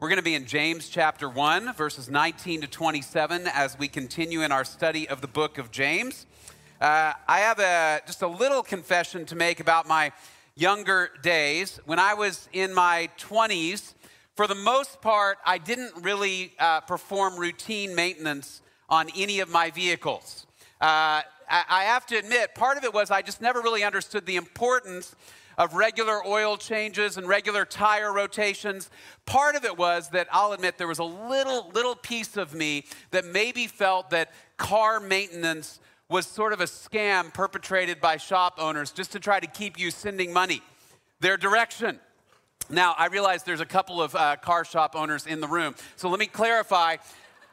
We're going to be in James chapter 1, verses 19 to 27, as we continue in our study of the book of James. Uh, I have a, just a little confession to make about my younger days. When I was in my 20s, for the most part, I didn't really uh, perform routine maintenance on any of my vehicles. Uh, I, I have to admit, part of it was I just never really understood the importance of regular oil changes and regular tire rotations. Part of it was that I'll admit there was a little little piece of me that maybe felt that car maintenance was sort of a scam perpetrated by shop owners just to try to keep you sending money their direction. Now, I realize there's a couple of uh, car shop owners in the room. So let me clarify.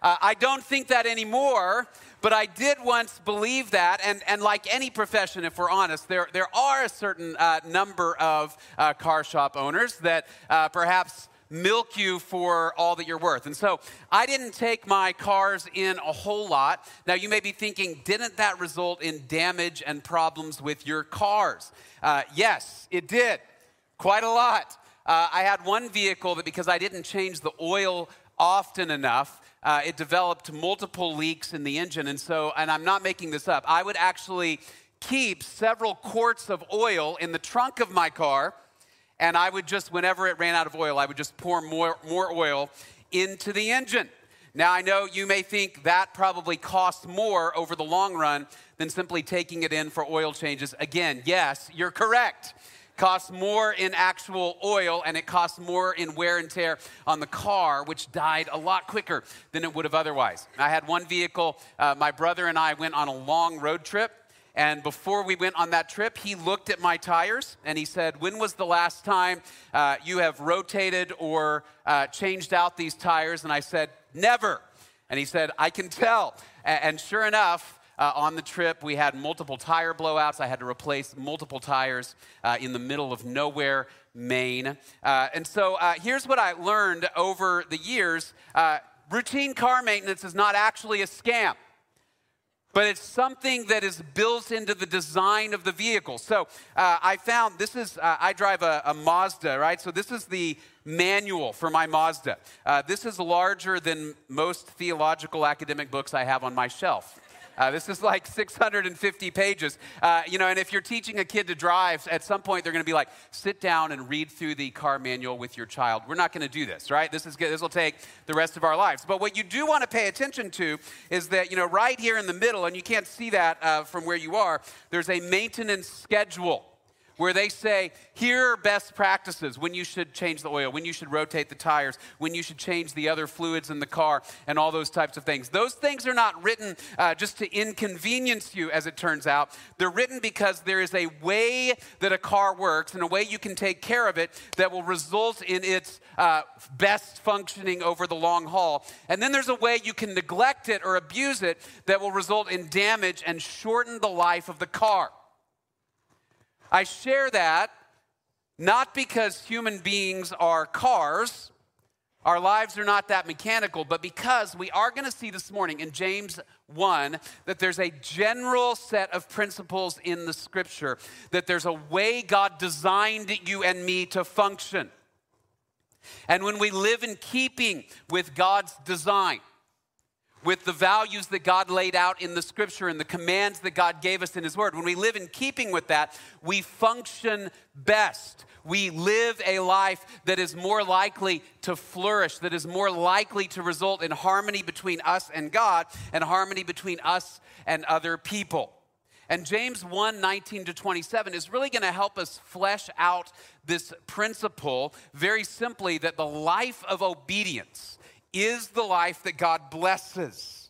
Uh, I don't think that anymore, but I did once believe that. And, and like any profession, if we're honest, there, there are a certain uh, number of uh, car shop owners that uh, perhaps milk you for all that you're worth. And so I didn't take my cars in a whole lot. Now, you may be thinking, didn't that result in damage and problems with your cars? Uh, yes, it did. Quite a lot. Uh, I had one vehicle that because I didn't change the oil often enough, uh, it developed multiple leaks in the engine. And so, and I'm not making this up, I would actually keep several quarts of oil in the trunk of my car. And I would just, whenever it ran out of oil, I would just pour more, more oil into the engine. Now, I know you may think that probably costs more over the long run than simply taking it in for oil changes. Again, yes, you're correct costs more in actual oil and it costs more in wear and tear on the car, which died a lot quicker than it would have otherwise. I had one vehicle, uh, my brother and I went on a long road trip. And before we went on that trip, he looked at my tires and he said, When was the last time uh, you have rotated or uh, changed out these tires? And I said, Never. And he said, I can tell. And sure enough, uh, on the trip. We had multiple tire blowouts. I had to replace multiple tires uh, in the middle of nowhere, Maine. Uh, and so uh, here's what I learned over the years uh, routine car maintenance is not actually a scam but it's something that is built into the design of the vehicle. So uh, I found this is, uh, I drive a, a, Mazda, right? So this is the manual for my Mazda. Uh, this is larger than most theological academic books I have on my shelf. Uh, this is like 650 pages. Uh, you know, and if you're teaching a kid to drive, at some point they're going to be like, sit down and read through the car manual with your child. We're not going to do this, right? This is good. this will take the rest of our lives. But what you do want to pay attention to is that you know, right here in the middle, and you can't see that uh, from where you are. There's a maintenance schedule where they say, here are best practices when you should change the oil, when you should rotate the tires, when you should change the other fluids in the car, and all those types of things. Those things are not written uh, just to inconvenience you, as it turns out. They're written because there is a way that a car works and a way you can take care of it that will result in its uh, best functioning over the long haul. And then there's a way you can neglect it or abuse it that will result in damage and shorten the life of the car. I share that not because human beings are cars, our lives are not that mechanical, but because we are going to see this morning in James 1 that there's a general set of principles in the scripture, that there's a way God designed you and me to function. And when we live in keeping with God's design, with the values that God laid out in the scripture and the commands that God gave us in His Word. When we live in keeping with that, we function best. We live a life that is more likely to flourish, that is more likely to result in harmony between us and God and harmony between us and other people. And James 1 19 to 27 is really going to help us flesh out this principle very simply that the life of obedience is the life that God blesses.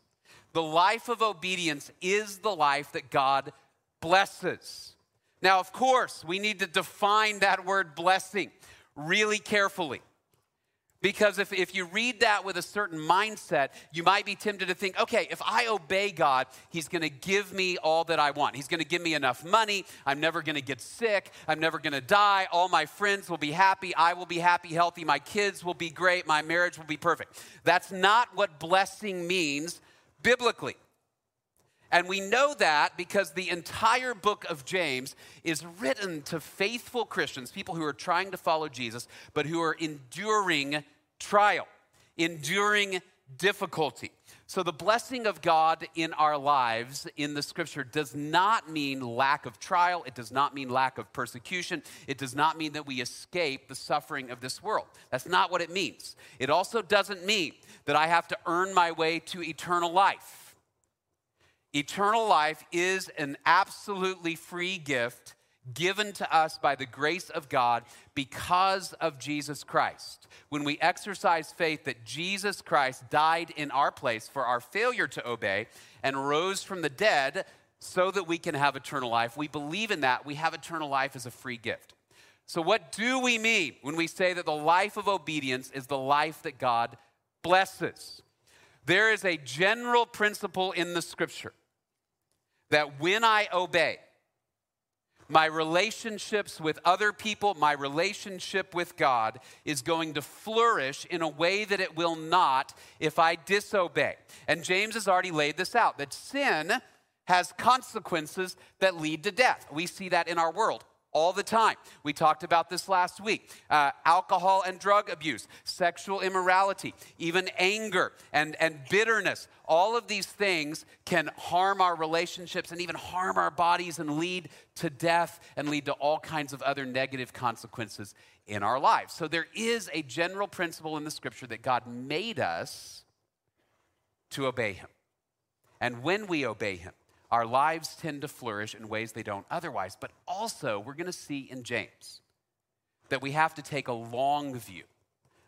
The life of obedience is the life that God blesses. Now, of course, we need to define that word blessing really carefully. Because if, if you read that with a certain mindset, you might be tempted to think, okay, if I obey God, He's gonna give me all that I want. He's gonna give me enough money. I'm never gonna get sick. I'm never gonna die. All my friends will be happy. I will be happy, healthy. My kids will be great. My marriage will be perfect. That's not what blessing means biblically. And we know that because the entire book of James is written to faithful Christians, people who are trying to follow Jesus, but who are enduring trial, enduring difficulty. So, the blessing of God in our lives in the scripture does not mean lack of trial. It does not mean lack of persecution. It does not mean that we escape the suffering of this world. That's not what it means. It also doesn't mean that I have to earn my way to eternal life. Eternal life is an absolutely free gift given to us by the grace of God because of Jesus Christ. When we exercise faith that Jesus Christ died in our place for our failure to obey and rose from the dead so that we can have eternal life, we believe in that. We have eternal life as a free gift. So, what do we mean when we say that the life of obedience is the life that God blesses? There is a general principle in the scripture that when I obey, my relationships with other people, my relationship with God is going to flourish in a way that it will not if I disobey. And James has already laid this out that sin has consequences that lead to death. We see that in our world all the time. We talked about this last week uh, alcohol and drug abuse, sexual immorality, even anger and, and bitterness. All of these things can harm our relationships and even harm our bodies and lead to death and lead to all kinds of other negative consequences in our lives. So there is a general principle in the scripture that God made us to obey Him. And when we obey Him, our lives tend to flourish in ways they don't otherwise. But also, we're going to see in James that we have to take a long view,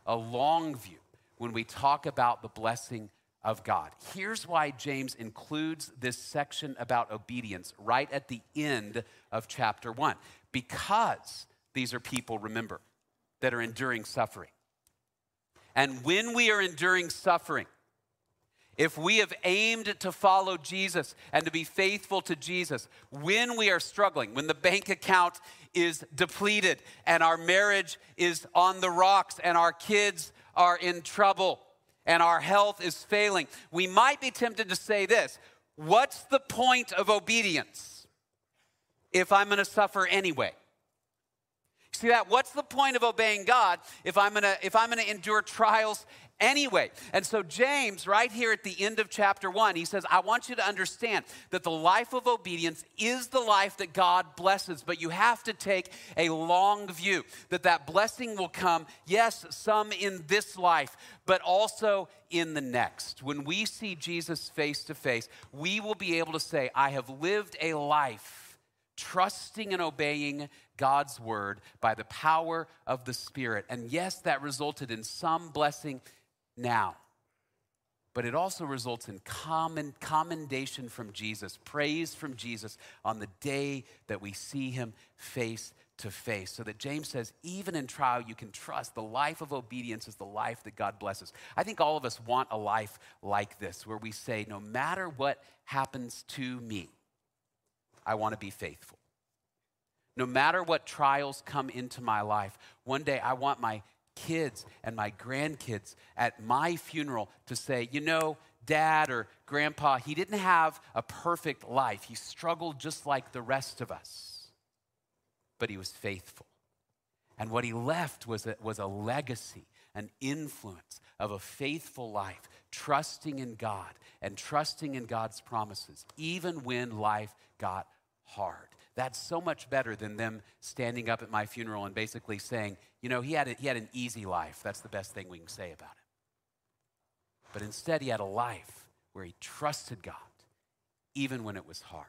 a long view when we talk about the blessing of God. Here's why James includes this section about obedience right at the end of chapter 1 because these are people, remember, that are enduring suffering. And when we are enduring suffering, if we have aimed to follow Jesus and to be faithful to Jesus, when we are struggling, when the bank account is depleted and our marriage is on the rocks and our kids are in trouble and our health is failing, we might be tempted to say this What's the point of obedience if I'm going to suffer anyway? See that? What's the point of obeying God if I'm gonna if I'm gonna endure trials anyway. And so, James, right here at the end of chapter one, he says, I want you to understand that the life of obedience is the life that God blesses, but you have to take a long view that that blessing will come, yes, some in this life, but also in the next. When we see Jesus face to face, we will be able to say, I have lived a life trusting and obeying God's word by the power of the Spirit. And yes, that resulted in some blessing now. But it also results in common, commendation from Jesus, praise from Jesus on the day that we see him face to face. So that James says, even in trial, you can trust the life of obedience is the life that God blesses. I think all of us want a life like this, where we say, no matter what happens to me, I want to be faithful. No matter what trials come into my life, one day I want my kids and my grandkids at my funeral to say, you know, dad or grandpa, he didn't have a perfect life. He struggled just like the rest of us, but he was faithful. And what he left was a, was a legacy, an influence of a faithful life, trusting in God and trusting in God's promises, even when life got hard. That's so much better than them standing up at my funeral and basically saying, you know, he had, a, he had an easy life. That's the best thing we can say about him. But instead, he had a life where he trusted God, even when it was hard.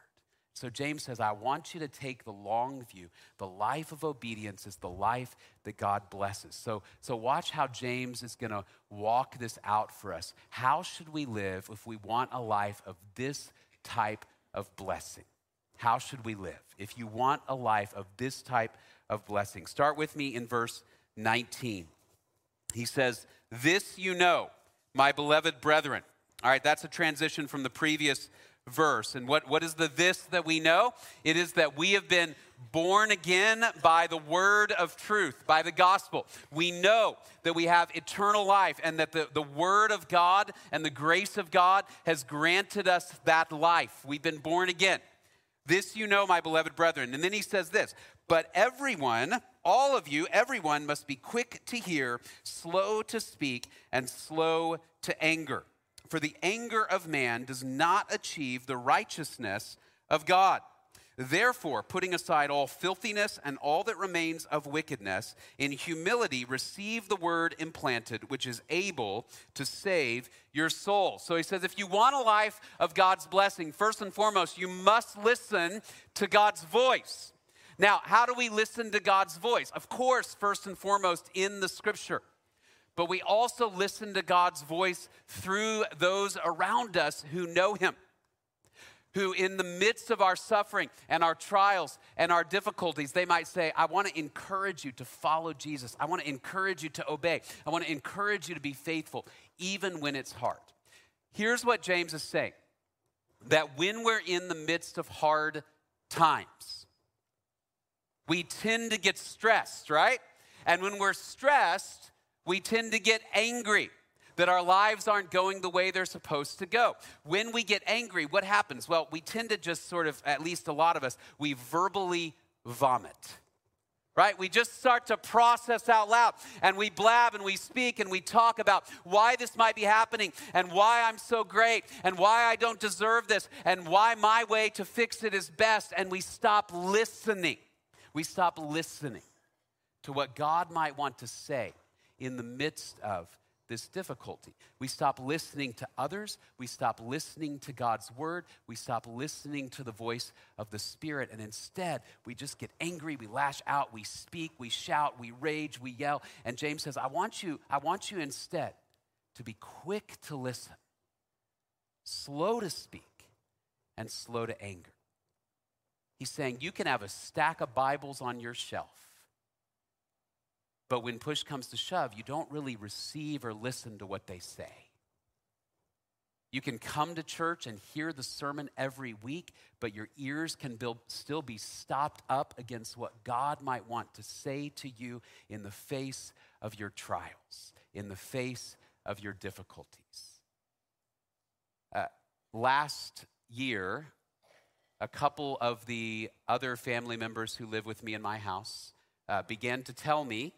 So James says, I want you to take the long view. The life of obedience is the life that God blesses. So, so watch how James is going to walk this out for us. How should we live if we want a life of this type of blessing? How should we live? If you want a life of this type of blessing, start with me in verse 19. He says, This you know, my beloved brethren. All right, that's a transition from the previous verse. And what, what is the this that we know? It is that we have been born again by the word of truth, by the gospel. We know that we have eternal life and that the, the word of God and the grace of God has granted us that life. We've been born again. This you know, my beloved brethren. And then he says this, but everyone all of you, everyone, must be quick to hear, slow to speak, and slow to anger. For the anger of man does not achieve the righteousness of God. Therefore, putting aside all filthiness and all that remains of wickedness, in humility receive the word implanted, which is able to save your soul. So he says, if you want a life of God's blessing, first and foremost, you must listen to God's voice. Now, how do we listen to God's voice? Of course, first and foremost, in the scripture. But we also listen to God's voice through those around us who know Him who, in the midst of our suffering and our trials and our difficulties, they might say, I want to encourage you to follow Jesus. I want to encourage you to obey. I want to encourage you to be faithful, even when it's hard. Here's what James is saying that when we're in the midst of hard times, we tend to get stressed, right? And when we're stressed, we tend to get angry that our lives aren't going the way they're supposed to go. When we get angry, what happens? Well, we tend to just sort of, at least a lot of us, we verbally vomit. Right? We just start to process out loud and we blab and we speak and we talk about why this might be happening and why I'm so great and why I don't deserve this and why my way to fix it is best. And we stop listening. We stop listening to what God might want to say in the midst of this difficulty. We stop listening to others. We stop listening to God's word. We stop listening to the voice of the Spirit. And instead, we just get angry. We lash out. We speak. We shout. We rage. We yell. And James says, I want you, I want you instead to be quick to listen, slow to speak, and slow to anger. He's saying you can have a stack of Bibles on your shelf but when push comes to shove, you don't really receive or listen to what they say. You can come to church and hear the sermon every week, but your ears can build, still be stopped up against what God might want to say to you in the face of your trials, in the face of your difficulties. Uh, last year, a couple of the other family members who live with me in my house uh, began to tell me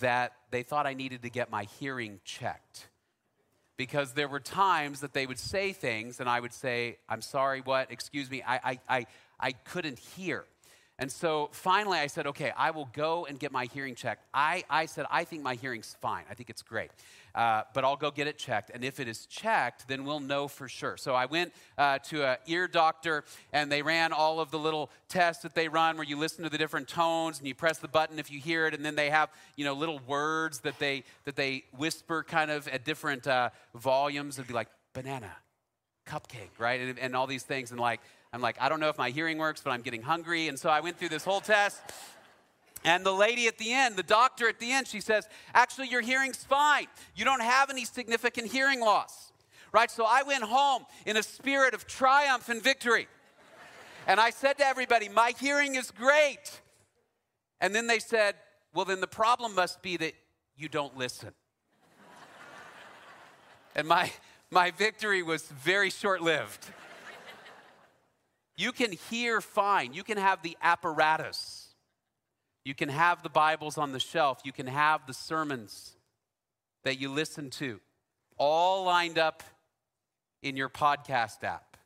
that they thought I needed to get my hearing checked. Because there were times that they would say things and I would say, I'm sorry, what? Excuse me, I, I, I, I couldn't hear. And so finally I said, okay, I will go and get my hearing checked. I, I said, I think my hearing's fine. I think it's great. Uh, but I'll go get it checked. And if it is checked, then we'll know for sure. So I went uh, to an ear doctor, and they ran all of the little tests that they run where you listen to the different tones and you press the button if you hear it, and then they have you know little words that they that they whisper kind of at different uh, volumes. It'd be like banana, cupcake, right, and, and all these things. And like I'm like I don't know if my hearing works, but I'm getting hungry, and so I went through this whole test. And the lady at the end, the doctor at the end, she says, Actually, your hearing's fine. You don't have any significant hearing loss. Right? So I went home in a spirit of triumph and victory. And I said to everybody, My hearing is great. And then they said, Well, then the problem must be that you don't listen. and my, my victory was very short lived. You can hear fine, you can have the apparatus you can have the Bibles on the shelf. You can have the sermons that you listen to all lined up in your podcast app.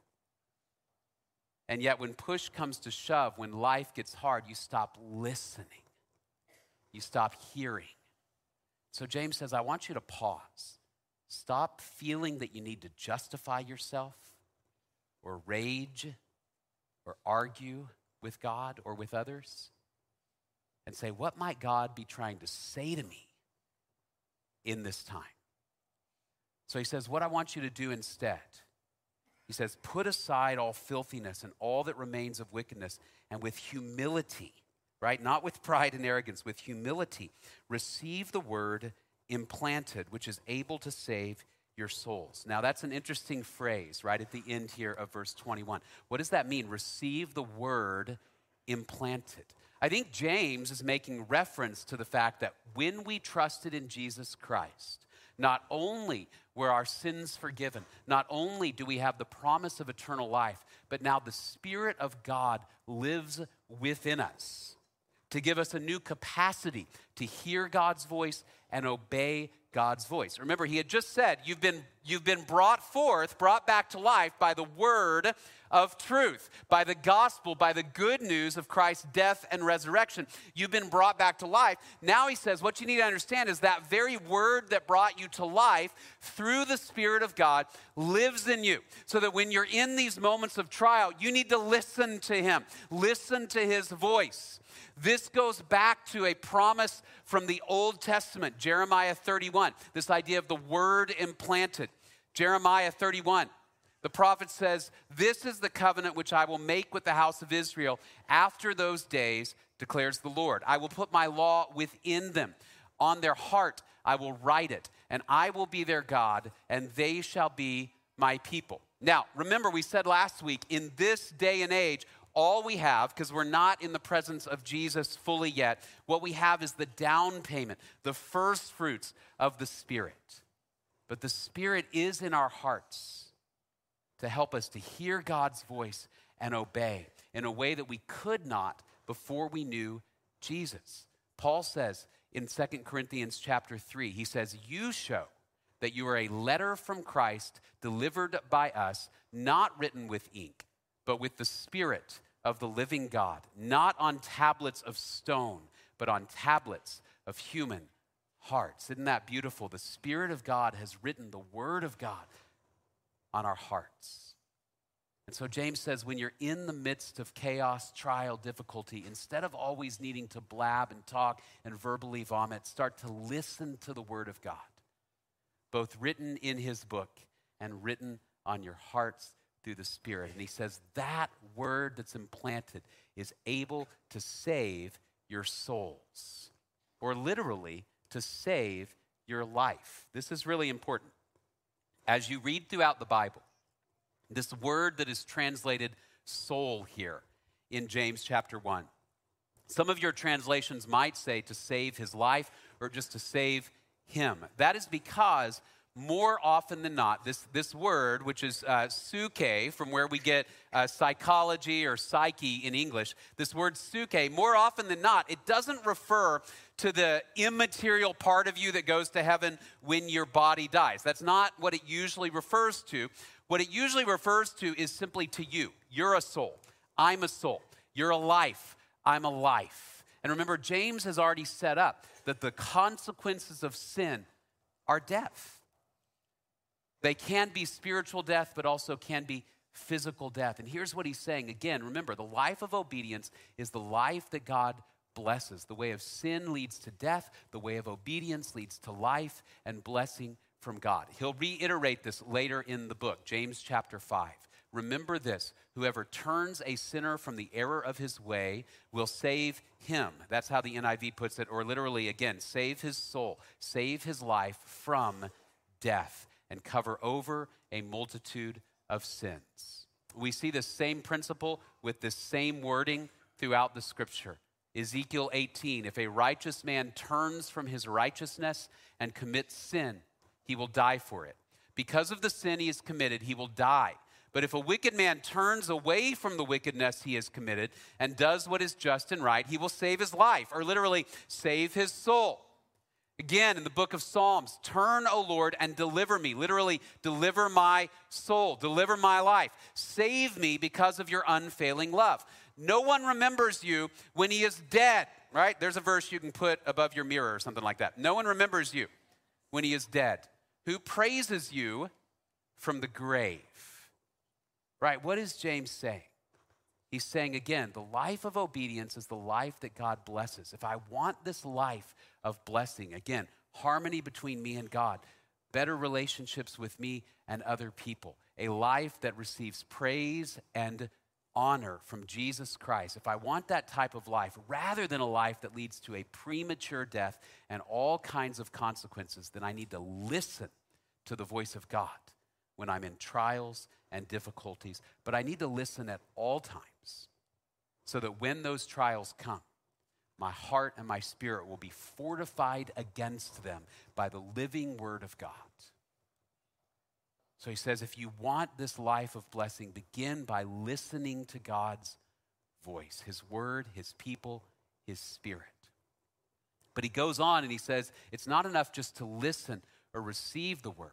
And yet, when push comes to shove, when life gets hard, you stop listening, you stop hearing. So, James says, I want you to pause. Stop feeling that you need to justify yourself or rage or argue with God or with others and say, What might God be trying to say to me in this time? So he says, What I want you to do instead, he says, Put aside all filthiness and all that remains of wickedness, and with humility, right? Not with pride and arrogance, with humility, receive the word implanted, which is able to save your souls. Now, that's an interesting phrase right at the end here of verse 21. What does that mean? Receive the word implanted. I think James is making reference to the fact that when we trusted in Jesus Christ, not only were our sins forgiven, not only do we have the promise of eternal life, but now the Spirit of God lives within us to give us a new capacity to hear God's voice and obey God's voice. Remember, he had just said, You've been, you've been brought forth, brought back to life by the word of truth, by the gospel, by the good news of Christ's death and resurrection. You've been brought back to life. Now he says, What you need to understand is that very word that brought you to life through the Spirit of God lives in you. So that when you're in these moments of trial, you need to listen to him, listen to his voice. This goes back to a promise from the Old Testament, Jeremiah 31, this idea of the word implanted. Jeremiah 31, the prophet says, This is the covenant which I will make with the house of Israel after those days, declares the Lord. I will put my law within them. On their heart I will write it, and I will be their God, and they shall be my people. Now, remember, we said last week, in this day and age, all we have, because we're not in the presence of Jesus fully yet, what we have is the down payment, the first fruits of the Spirit. But the Spirit is in our hearts to help us to hear God's voice and obey in a way that we could not before we knew Jesus. Paul says in 2 Corinthians chapter 3, he says, You show that you are a letter from Christ delivered by us, not written with ink, but with the Spirit of the living God, not on tablets of stone, but on tablets of human hearts. Isn't that beautiful? The Spirit of God has written the Word of God on our hearts. And so James says when you're in the midst of chaos, trial, difficulty, instead of always needing to blab and talk and verbally vomit, start to listen to the Word of God, both written in His book and written on your hearts through the Spirit. And he says that word that's implanted is able to save your souls, or literally, to save your life. This is really important. As you read throughout the Bible, this word that is translated soul here in James chapter 1. Some of your translations might say to save his life or just to save him. That is because more often than not, this, this word, which is uh, psuche, from where we get uh, psychology or psyche in English, this word psuche, more often than not, it doesn't refer to the immaterial part of you that goes to heaven when your body dies. That's not what it usually refers to. What it usually refers to is simply to you. You're a soul. I'm a soul. You're a life. I'm a life. And remember, James has already set up that the consequences of sin are death. They can be spiritual death, but also can be physical death. And here's what he's saying again remember, the life of obedience is the life that God blesses. The way of sin leads to death, the way of obedience leads to life and blessing from God. He'll reiterate this later in the book, James chapter 5. Remember this whoever turns a sinner from the error of his way will save him. That's how the NIV puts it, or literally, again, save his soul, save his life from death and cover over a multitude of sins. We see the same principle with the same wording throughout the scripture. Ezekiel 18 If a righteous man turns from his righteousness and commits sin, he will die for it. Because of the sin he has committed, he will die. But if a wicked man turns away from the wickedness he has committed and does what is just and right, he will save his life, or literally save his soul. Again, in the book of Psalms, turn, O Lord, and deliver me. Literally, deliver my soul, deliver my life. Save me because of your unfailing love. No one remembers you when he is dead, right? There's a verse you can put above your mirror or something like that. No one remembers you when he is dead. Who praises you from the grave? Right? What is James saying? He's saying again, the life of obedience is the life that God blesses. If I want this life of blessing, again, harmony between me and God, better relationships with me and other people, a life that receives praise and honor from Jesus Christ, if I want that type of life rather than a life that leads to a premature death and all kinds of consequences, then I need to listen to the voice of God when I'm in trials and difficulties. But I need to listen at all times so that when those trials come, my heart and my spirit will be fortified against them by the living word of God. So he says, if you want this life of blessing, begin by listening to God's voice, his word, his people, his spirit. But he goes on and he says, it's not enough just to listen or receive the word.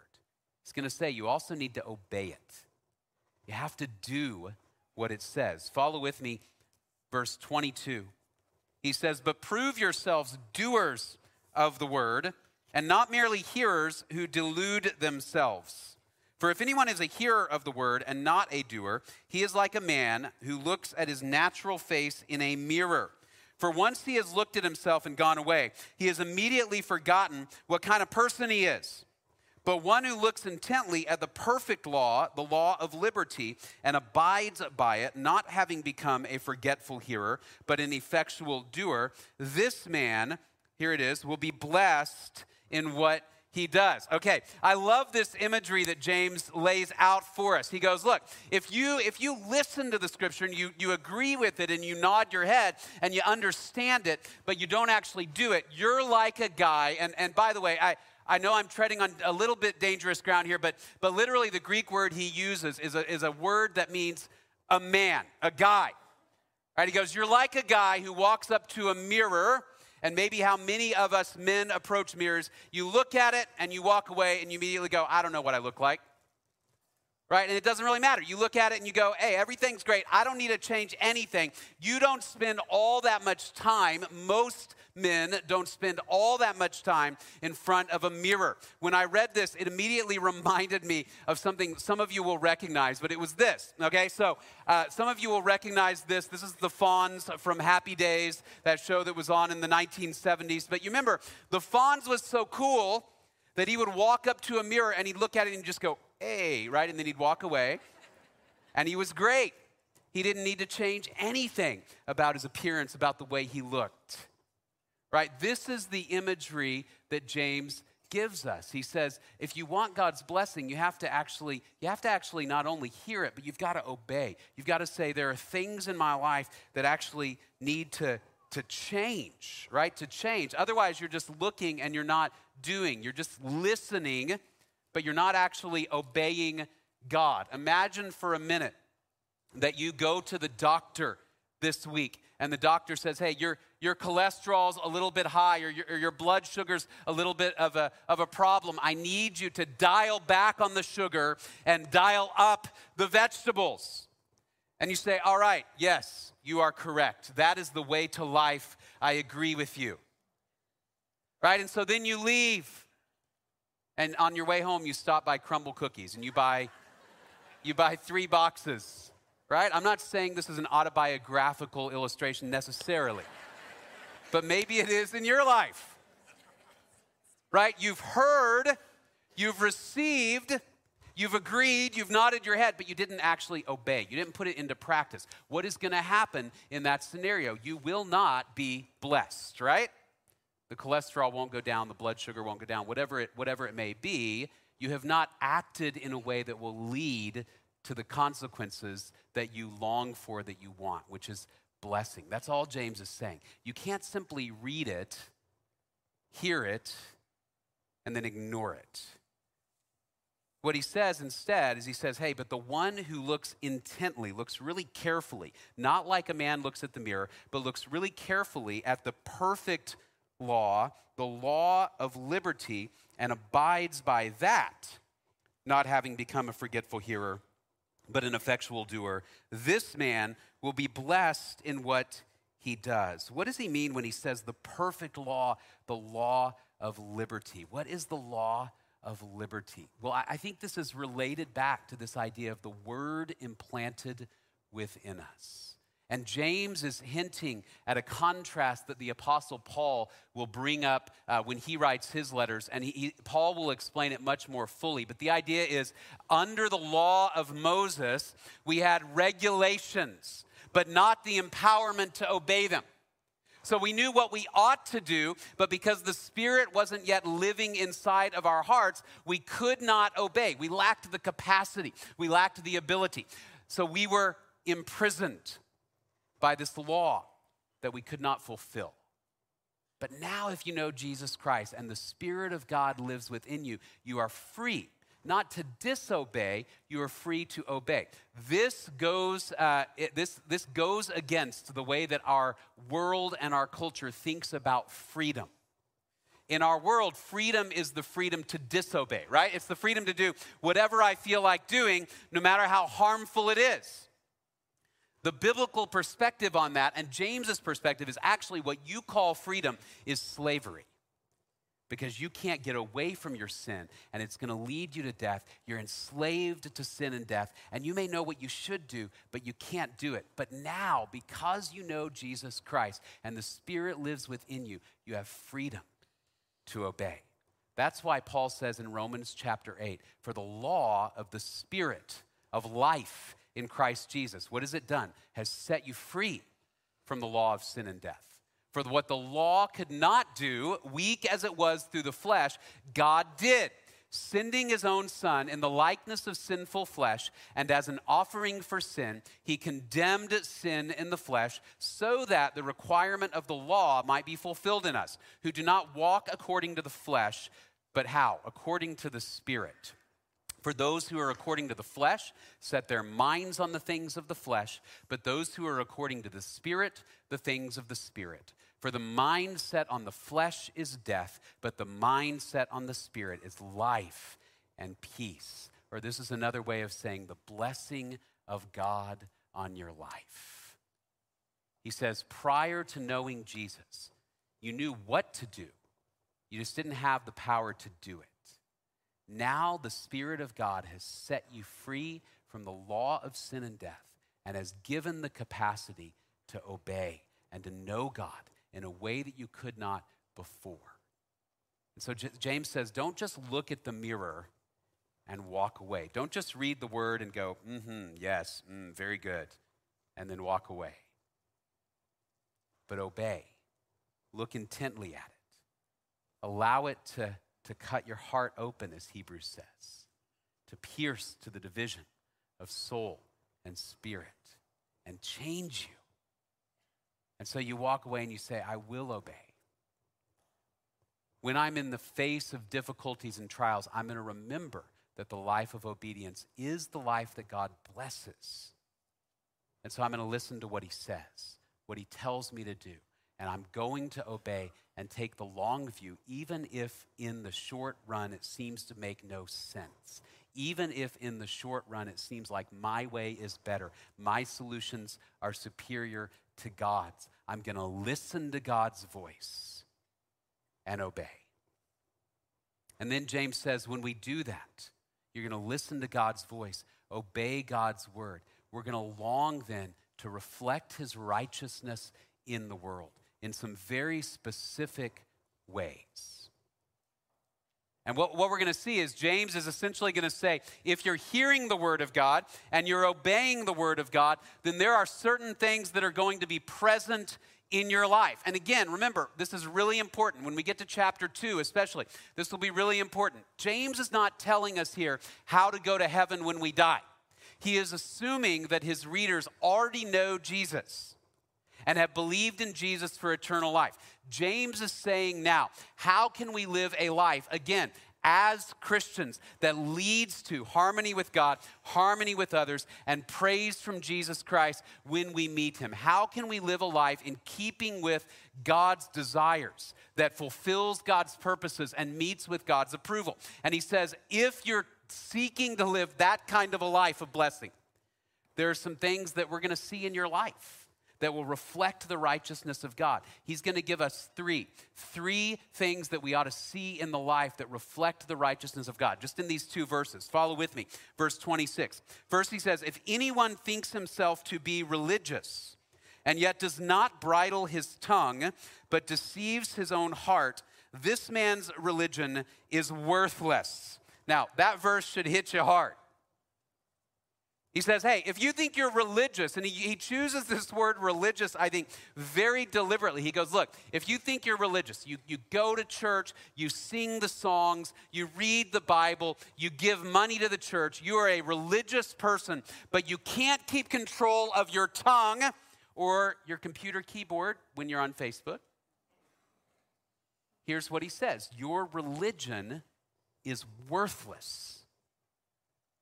He's going to say, you also need to obey it. You have to do what it says. Follow with me, verse 22. He says, But prove yourselves doers of the word, and not merely hearers who delude themselves. For if anyone is a hearer of the word and not a doer, he is like a man who looks at his natural face in a mirror. For once he has looked at himself and gone away, he has immediately forgotten what kind of person he is. But one who looks intently at the perfect law, the law of liberty, and abides by it, not having become a forgetful hearer, but an effectual doer, this man, here it is, will be blessed in what he does. Okay, I love this imagery that James lays out for us. He goes, look, if you if you listen to the scripture and you, you agree with it and you nod your head and you understand it, but you don't actually do it, you're like a guy, and, and by the way, I I know I'm treading on a little bit dangerous ground here, but, but literally the Greek word he uses is a, is a word that means a man, a guy. Right? He goes, You're like a guy who walks up to a mirror and maybe how many of us men approach mirrors. You look at it and you walk away and you immediately go, I don't know what I look like. Right? And it doesn't really matter. You look at it and you go, hey, everything's great. I don't need to change anything. You don't spend all that much time, most men don't spend all that much time in front of a mirror. When I read this, it immediately reminded me of something some of you will recognize, but it was this. Okay, so uh, some of you will recognize this. This is the Fonz from Happy Days, that show that was on in the 1970s. But you remember, the Fonz was so cool that he would walk up to a mirror and he'd look at it and just go, hey, right? And then he'd walk away. And he was great. He didn't need to change anything about his appearance, about the way he looked right? This is the imagery that James gives us. He says, if you want God's blessing, you have to actually you have to actually not only hear it, but you've got to obey. You've got to say there are things in my life that actually need to to change, right? To change. Otherwise, you're just looking and you're not doing. You're just listening, but you're not actually obeying God. Imagine for a minute that you go to the doctor this week and the doctor says, hey, your, your cholesterol's a little bit high or your, your blood sugar's a little bit of a, of a problem. I need you to dial back on the sugar and dial up the vegetables. And you say, all right, yes, you are correct. That is the way to life. I agree with you. Right? And so then you leave. And on your way home, you stop by Crumbl Cookies and you buy, you buy three boxes right? I'm not saying this is an autobiographical illustration necessarily, but maybe it is in your life, right? You've heard, you've received, you've agreed, you've nodded your head, but you didn't actually obey. You didn't put it into practice. What is going to happen in that scenario? You will not be blessed, right? The cholesterol won't go down, the blood sugar won't go down, whatever it, whatever it may be. You have not acted in a way that will lead to the consequences that you long for, that you want, which is blessing. That's all James is saying. You can't simply read it, hear it, and then ignore it. What he says instead is he says, hey, but the one who looks intently, looks really carefully, not like a man looks at the mirror, but looks really carefully at the perfect law, the law of liberty, and abides by that, not having become a forgetful hearer but an effectual doer. This man will be blessed in what he does. What does he mean when he says the perfect law, the law of liberty? What is the law of liberty? Well, I think this is related back to this idea of the word implanted within us. And James is hinting at a contrast that the Apostle Paul will bring up uh, when he writes his letters. And he, he, Paul will explain it much more fully. But the idea is under the law of Moses, we had regulations, but not the empowerment to obey them. So we knew what we ought to do, but because the Spirit wasn't yet living inside of our hearts, we could not obey. We lacked the capacity, we lacked the ability. So we were imprisoned by this law that we could not fulfill. But now, if you know Jesus Christ and the Spirit of God lives within you, you are free. not to disobey, you are free to obey. This goes, uh, it, this, this goes against the way that our world and our culture thinks about freedom. In our world, freedom is the freedom to disobey, right? It's the freedom to do whatever I feel like doing, no matter how harmful it is. The biblical perspective on that, and James's perspective, is actually what you call freedom is slavery because you can't get away from your sin and it's going to lead you to death. You're enslaved to sin and death, and you may know what you should do, but you can't do it. But now, because you know Jesus Christ and the Spirit lives within you, you have freedom to obey. That's why Paul says in Romans chapter 8 for the law of the Spirit of life in Christ Jesus, what has it done? Has set you free from the law of sin and death. For what the law could not do, weak as it was through the flesh, God did, sending his own Son in the likeness of sinful flesh, and as an offering for sin, he condemned sin in the flesh, so that the requirement of the law might be fulfilled in us, who do not walk according to the flesh, but how? According to the Spirit. For those who are according to the flesh set their minds on the things of the flesh, but those who are according to the Spirit, the things of the Spirit. For the mind set on the flesh is death, but the mind set on the Spirit is life and peace. Or this is another way of saying the blessing of God on your life. He says, prior to knowing Jesus, you knew what to do, you just didn't have the power to do it. Now the Spirit of God has set you free from the law of sin and death and has given the capacity to obey and to know God in a way that you could not before. And so J- James says, don't just look at the mirror and walk away. Don't just read the word and go, mm hmm, yes, mm, very good, and then walk away. But obey. Look intently at it. Allow it to to cut your heart open, as Hebrews says, to pierce to the division of soul and spirit and change you. And so you walk away and you say, I will obey. When I'm in the face of difficulties and trials, I'm going to remember that the life of obedience is the life that God blesses. And so I'm going to listen to what He says, what He tells me to do, and I'm going to obey and take the long view, even if in the short run it seems to make no sense. Even if in the short run it seems like my way is better, my solutions are superior to God's. I'm going to listen to God's voice and obey. And then James says, when we do that, you're going to listen to God's voice, obey God's word. We're going to long then to reflect his righteousness in the world in some very specific ways. And what, what we're going to see is James is essentially going to say if you're hearing the word of God and you're obeying the word of God, then there are certain things that are going to be present in your life. And again, remember, this is really important. When we get to chapter two, especially, this will be really important. James is not telling us here how to go to heaven when we die, he is assuming that his readers already know Jesus and have believed in Jesus for eternal life. James is saying now, how can we live a life, again, as Christians that leads to harmony with God, harmony with others, and praise from Jesus Christ when we meet Him? How can we live a life in keeping with God's desires that fulfills God's purposes and meets with God's approval? And He says, if you're seeking to live that kind of a life of blessing, there are some things that we're going to see in your life that will reflect the righteousness of God. He's going to give us three, three things that we ought to see in the life that reflect the righteousness of God. Just in these two verses. Follow with me. Verse 26. First, he says, If anyone thinks himself to be religious and yet does not bridle his tongue, but deceives his own heart, this man's religion is worthless. Now, that verse should hit you hard he says, hey, if you think you're religious, and he, he, chooses this word religious, I think, very deliberately. He goes, look, if you think you're religious, you, you go to church, you sing the songs, you read the Bible, you give money to the church, you are a religious person, but you can't keep control of your tongue or your computer keyboard when you're on Facebook. Here's what he says Your religion is worthless.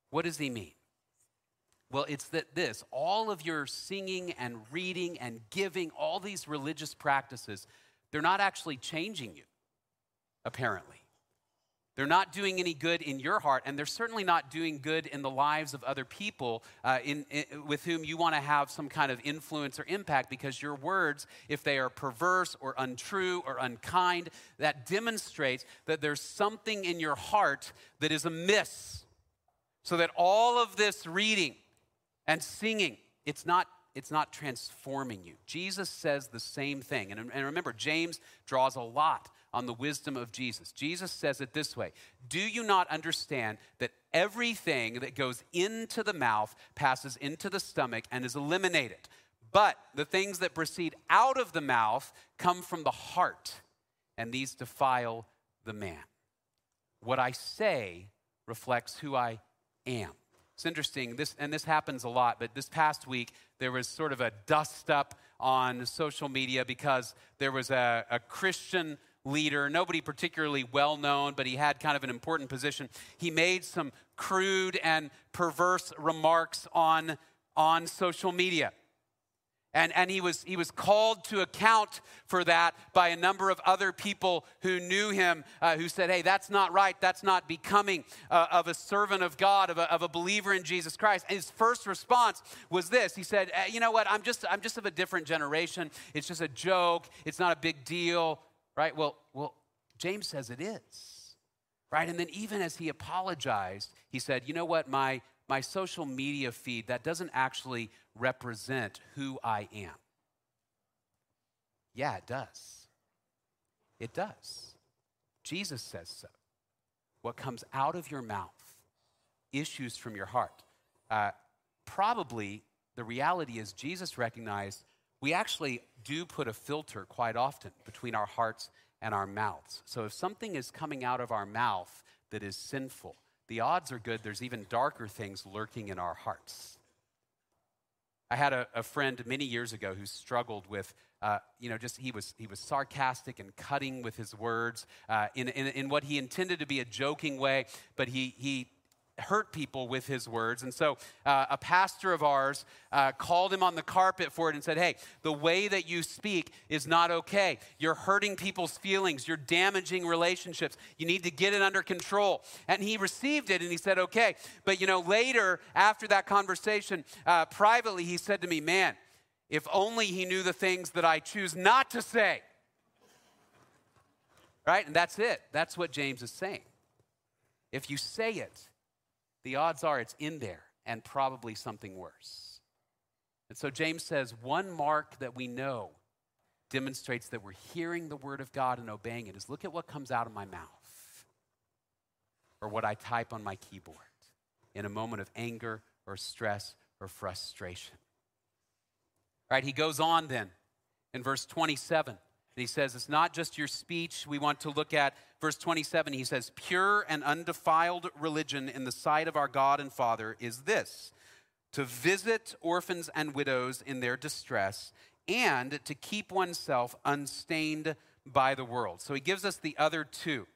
What does he mean? Well, it's that this, all of your singing and reading and giving, all these religious practices, they're not actually changing you, apparently. They're not doing any good in your heart, and they're certainly not doing good in the lives of other people uh, in, in, with whom you want to have some kind of influence or impact because your words, if they are perverse or untrue or unkind, that demonstrates that there's something in your heart that is amiss. So that all of this reading and singing, it's not it's not transforming you. Jesus says the same thing. And, and remember, James draws a lot on the wisdom of Jesus. Jesus says it this way Do you not understand that everything that goes into the mouth passes into the stomach and is eliminated? But the things that proceed out of the mouth come from the heart, and these defile the man. What I say reflects who I am. It's interesting, this, and this happens a lot, but this past week there was sort of a dust up on social media because there was a, a Christian leader, nobody particularly well known, but he had kind of an important position. He made some crude and perverse remarks on, on social media. And, and he, was, he was called to account for that by a number of other people who knew him, uh, who said, hey, that's not right. That's not becoming uh, of a servant of God, of a, of a believer in Jesus Christ. And his first response was this He said, eh, you know what? I'm just, I'm just of a different generation. It's just a joke. It's not a big deal right? Well, well, James says it is, right? And then even as he apologized, he said, you know what, my, my social media feed, that doesn't actually represent who I am. Yeah, it does. It does. Jesus says so. What comes out of your mouth issues from your heart. Uh, probably the reality is Jesus recognized we actually do put a filter quite often between our hearts and our mouths. So if something is coming out of our mouth that is sinful, the odds are good there's even darker things lurking in our hearts. I had a, a friend many years ago who struggled with, uh, you know, just he was, he was sarcastic and cutting with his words uh, in, in, in what he intended to be a joking way, but he, he hurt people with his words. And so uh, a pastor of ours uh, called him on the carpet for it and said, Hey, the way that you speak is not okay. You're hurting people's feelings, you're damaging relationships. You need to get it under control. And he received it and he said, Okay. But you know, later, after that conversation, uh, privately, he said to me, Man, if only he knew the things that I choose not to say. Right? And that's it. That's what James is saying. If you say it, the odds are it's in there and probably something worse. And so James says one mark that we know demonstrates that we're hearing the word of God and obeying it is look at what comes out of my mouth or what I type on my keyboard in a moment of anger or stress or frustration. All right, he goes on then in verse 27. And he says, It's not just your speech. We want to look at verse 27. He says, Pure and undefiled religion in the sight of our God and Father is this to visit orphans and widows in their distress and to keep oneself unstained by the world. So he gives us the other two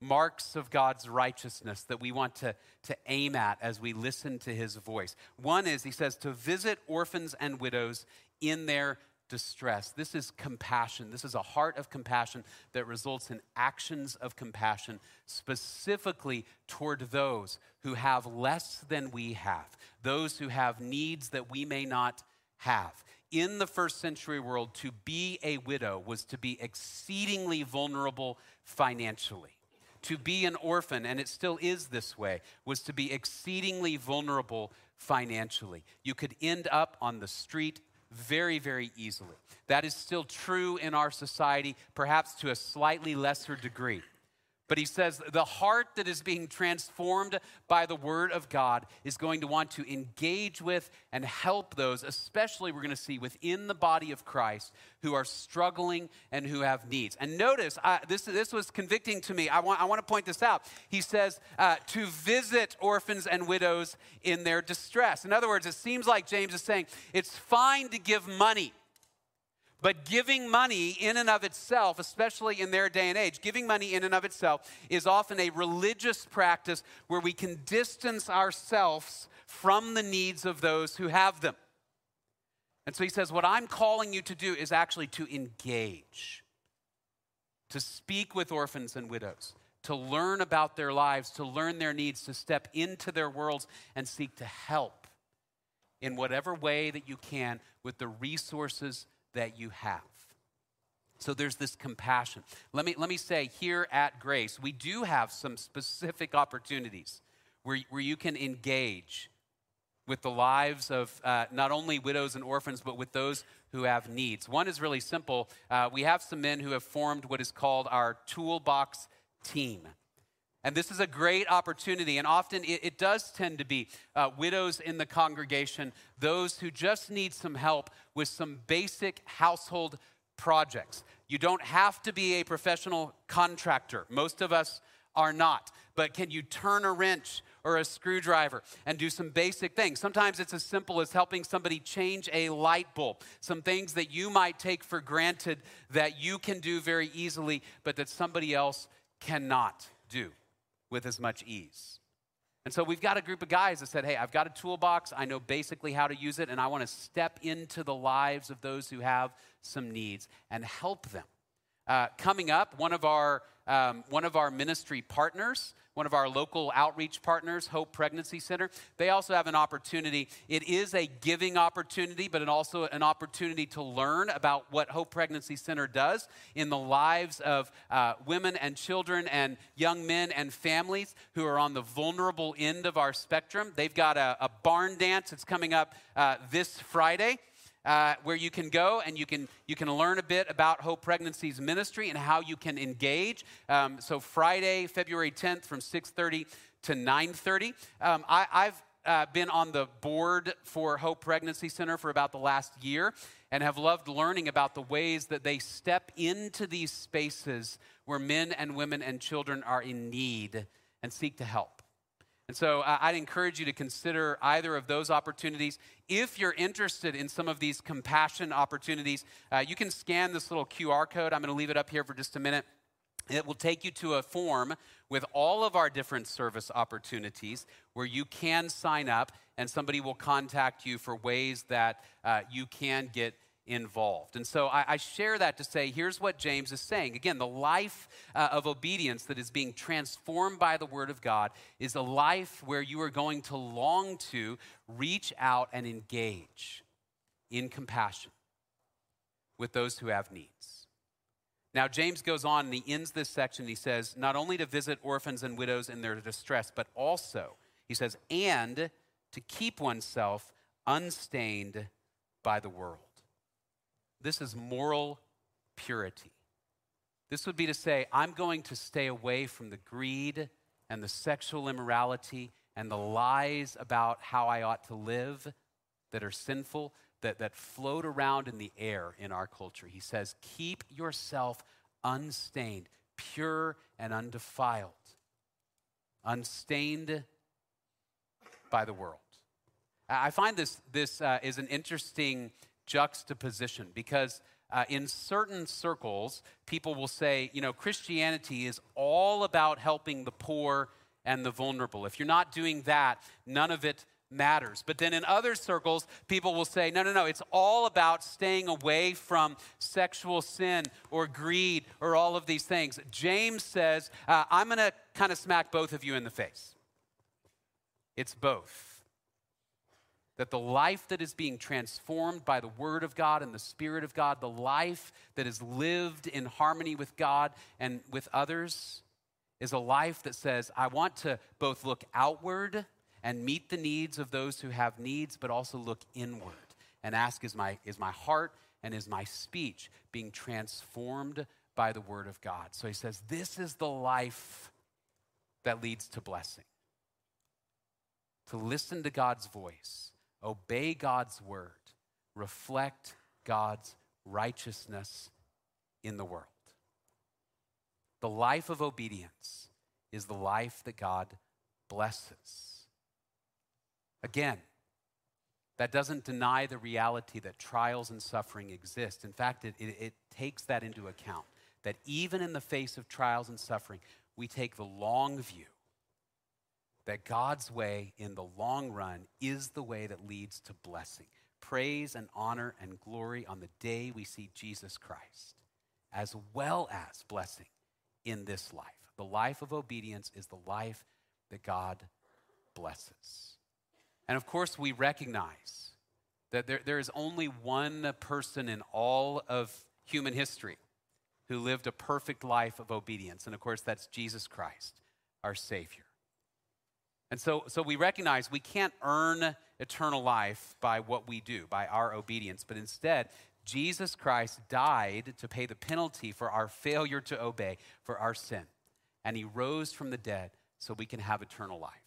marks of God's righteousness that we want to, to aim at as we listen to his voice. One is, he says, to visit orphans and widows in their distress. This is compassion. This is a heart of compassion that results in actions of compassion, specifically toward those who have less than we have, those who have needs that we may not have. In the first century world, to be a widow was to be exceedingly vulnerable financially. To be an orphan, and it still is this way, was to be exceedingly vulnerable financially. You could end up on the street very, very easily. That is still true in our society, perhaps to a slightly lesser degree. But he says the heart that is being transformed by the word of God is going to want to engage with and help those, especially we're going to see within the body of Christ, who are struggling and who have needs. And notice, uh, this, this was convicting to me. I want, I want to point this out. He says uh, to visit orphans and widows in their distress. In other words, it seems like James is saying it's fine to give money But giving money in and of itself, especially in their day and age, giving money in and of itself is often a religious practice where we can distance ourselves from the needs of those who have them. And so he says, What I'm calling you to do is actually to engage, to speak with orphans and widows, to learn about their lives, to learn their needs, to step into their worlds and seek to help in whatever way that you can with the resources that you have. So there's this compassion. Let me, let me say here at Grace, we do have some specific opportunities where, where you can engage with the lives of uh, not only widows and orphans, but with those who have needs. One is really simple. Uh, we have some men who have formed what is called our toolbox team. And this is a great opportunity, and often it, it does tend to be uh, widows in the congregation, those who just need some help with some basic household projects. You don't have to be a professional contractor, most of us are not. But can you turn a wrench or a screwdriver and do some basic things? Sometimes it's as simple as helping somebody change a light bulb, some things that you might take for granted that you can do very easily, but that somebody else cannot do with as much ease. And so we've got a group of guys that said, Hey, I've got a toolbox. I know basically how to use it, and I want to step into the lives of those who have some needs and help them. Uh, coming up, one of our um, one of our ministry partners, one of our local outreach partners, Hope Pregnancy Center, they also have an opportunity. It is a giving opportunity, but also an opportunity to learn about what Hope Pregnancy Center does in the lives of uh, women and children and young men and families who are on the vulnerable end of our spectrum. They've got a, a barn dance. It's coming up uh, this Friday uh, where you can go and you can you can learn a bit about Hope Pregnancy's ministry and how you can engage. Um, so Friday, February 10th, from 6:30 to 9:30. Um, I, have uh, been on the board for Hope Pregnancy Center for about the last year and have loved learning about the ways that they step into these spaces where men and women and children are in need and seek to help. And so uh, I'd encourage you to consider either of those opportunities. If you're interested in some of these compassion opportunities, uh, you can scan this little QR code. I'm going to leave it up here for just a minute. It will take you to a form with all of our different service opportunities where you can sign up and somebody will contact you for ways that uh, you can get involved. And so I, I, share that to say here's what James is saying. Again, the life uh, of obedience that is being transformed by the Word of God is a life where you are going to long to reach out and engage in compassion with those who have needs. Now, James goes on and he ends this section. He says, not only to visit orphans and widows in their distress, but also, he says, and to keep oneself unstained by the world. This is moral purity. This would be to say, I'm going to stay away from the greed and the sexual immorality and the lies about how I ought to live that are sinful, that, that float around in the air in our culture. He says, Keep yourself unstained, pure and undefiled, unstained by the world. I find this, this uh, is an interesting juxtaposition because uh, in certain circles, people will say, you know, Christianity is all about helping the poor and the vulnerable. If you're not doing that, none of it matters. But then in other circles, people will say, no, no, no, it's all about staying away from sexual sin or greed or all of these things. James says, uh, I'm going to kind of smack both of you in the face. It's both that the life that is being transformed by the Word of God and the Spirit of God, the life that is lived in harmony with God and with others, is a life that says, I want to both look outward and meet the needs of those who have needs, but also look inward and ask, is my, is my heart and is my speech being transformed by the Word of God? So he says, This is the life that leads to blessing. To listen to God's voice obey God's word, reflect God's righteousness in the world. The life of obedience is the life that God blesses. Again, that doesn't deny the reality that trials and suffering exist. In fact, it, it, it, takes that into account. That even in the face of trials and suffering, we take the long view that God's way in the long run is the way that leads to blessing, praise and honor and glory on the day we see Jesus Christ, as well as blessing in this life. The life of obedience is the life that God blesses. And of course, we recognize that there, there is only one person in all of human history who lived a perfect life of obedience. And of course, that's Jesus Christ, our Savior. And so, so we recognize we can't earn eternal life by what we do, by our obedience, but instead, Jesus Christ died to pay the penalty for our failure to obey, for our sin. And he rose from the dead so we can have eternal life.